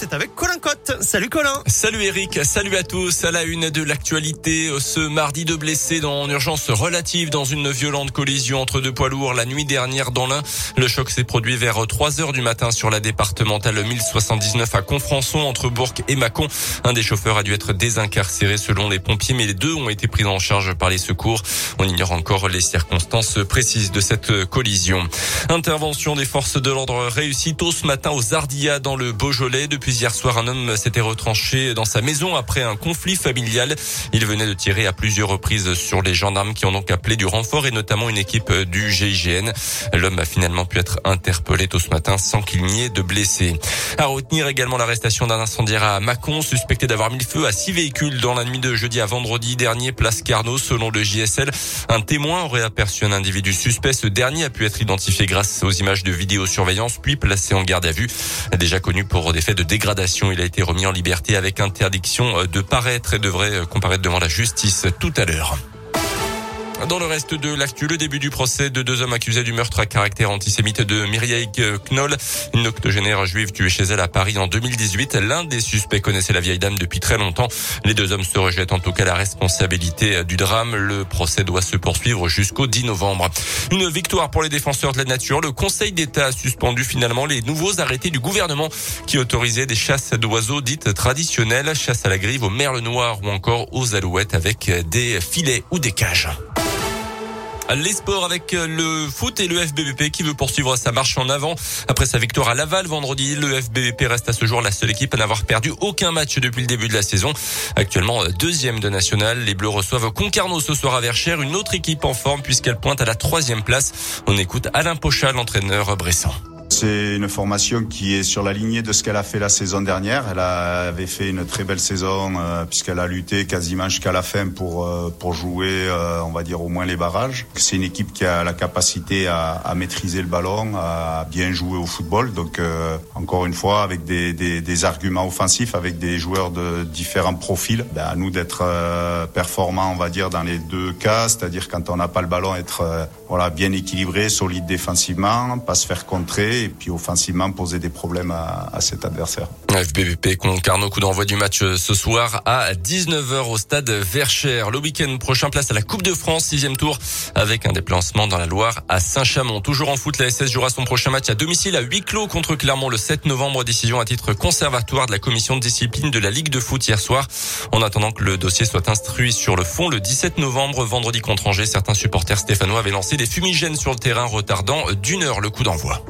C'est avec Colin Cotte. Salut Colin. Salut Eric, salut à tous. À la une de l'actualité, ce mardi de blessés en urgence relative dans une violente collision entre deux poids lourds la nuit dernière dans l'Ain. Le choc s'est produit vers 3 heures du matin sur la départementale 1079 à Confrançon entre Bourg et Mâcon. Un des chauffeurs a dû être désincarcéré selon les pompiers, mais les deux ont été pris en charge par les secours. On ignore encore les circonstances précises de cette collision. Intervention des forces de l'ordre réussie tôt ce matin aux Ardillas dans le Beaujolais. Depuis hier soir, un homme s'était retranché dans sa maison après un conflit familial. Il venait de tirer à plusieurs reprises sur les gendarmes qui ont donc appelé du renfort et notamment une équipe du GIGN. L'homme a finalement pu être interpellé tôt ce matin sans qu'il n'y ait de blessés. À retenir également l'arrestation d'un incendiaire à Mâcon, suspecté d'avoir mis le feu à six véhicules dans la nuit de jeudi à vendredi dernier, place Carnot, selon le JSL. Un témoin aurait aperçu un individu suspect. Ce dernier a pu être identifié grâce aux images de vidéosurveillance, puis placé en garde à vue. Déjà connu pour des faits de dégradation. Il a été remis en liberté avec interdiction euh, de paraître et devrait euh, comparaître devant la justice tout à l'heure. Dans le reste de l'actu, le début du procès de deux hommes accusés du meurtre à caractère antisémite de Myriaï Knoll, une octogénaire juive tuée chez elle à Paris en 2018. L'un des suspects connaissait la vieille dame depuis très longtemps. Les deux hommes se rejettent en tout cas la responsabilité du drame. Le procès doit se poursuivre jusqu'au 10 novembre. Une victoire pour les défenseurs de la nature. Le Conseil d'État a suspendu finalement les nouveaux arrêtés du gouvernement qui autorisaient des chasses d'oiseaux dites traditionnelles, chasse à la grive, aux merles noires ou encore aux alouettes avec des filets ou des cages. Les sports avec euh, le foot et le FBBP qui veut poursuivre sa marche en avant. Après sa victoire à Laval vendredi, le FBBP reste à ce jour la seule équipe à n'avoir perdu aucun match depuis le début de la saison. Actuellement euh, deuxième de national, les Bleus reçoivent Concarneau ce soir à Verchères, une autre équipe en forme puisqu'elle pointe à la troisième place. On écoute Alain Pochal, l'entraîneur bressan. C'est une formation qui est sur la lignée de ce qu'elle a fait la saison dernière. Elle avait fait une très belle saison euh, puisqu'elle a lutté quasiment jusqu'à la fin pour euh, pour jouer, euh, on va dire au moins les barrages. C'est une équipe qui a la capacité à, maîtriser le ballon, à bien jouer au football. Donc encore une fois, avec des, arguments offensifs, avec des joueurs de différents profils, ben, à nous d'être performants, on va dire dans les deux cas, c'est-à-dire quand on n'a pas le ballon, être voilà bien équilibré, solide défensivement, pas se faire contrer puis offensivement poser des problèmes à, cet adversaire. FBVP Concarneau, coup d'envoi du match euh, ce soir à 19h au stade Verchères. Le week-end prochain, place à la Coupe de France, sixième tour, avec un déplacement dans la Loire à Saint-Chamond. Toujours en foot, la SS jouera son prochain match à domicile à huis clos contre Clermont le 7 novembre. Décision à titre conservatoire de la commission de discipline de la Ligue de foot hier soir. En attendant que le dossier soit instruit sur le fond, le 17 novembre, vendredi contre Angers, certains supporters stéphanois avaient lancé des fumigènes sur le terrain, retardant d'une heure le coup d'envoi.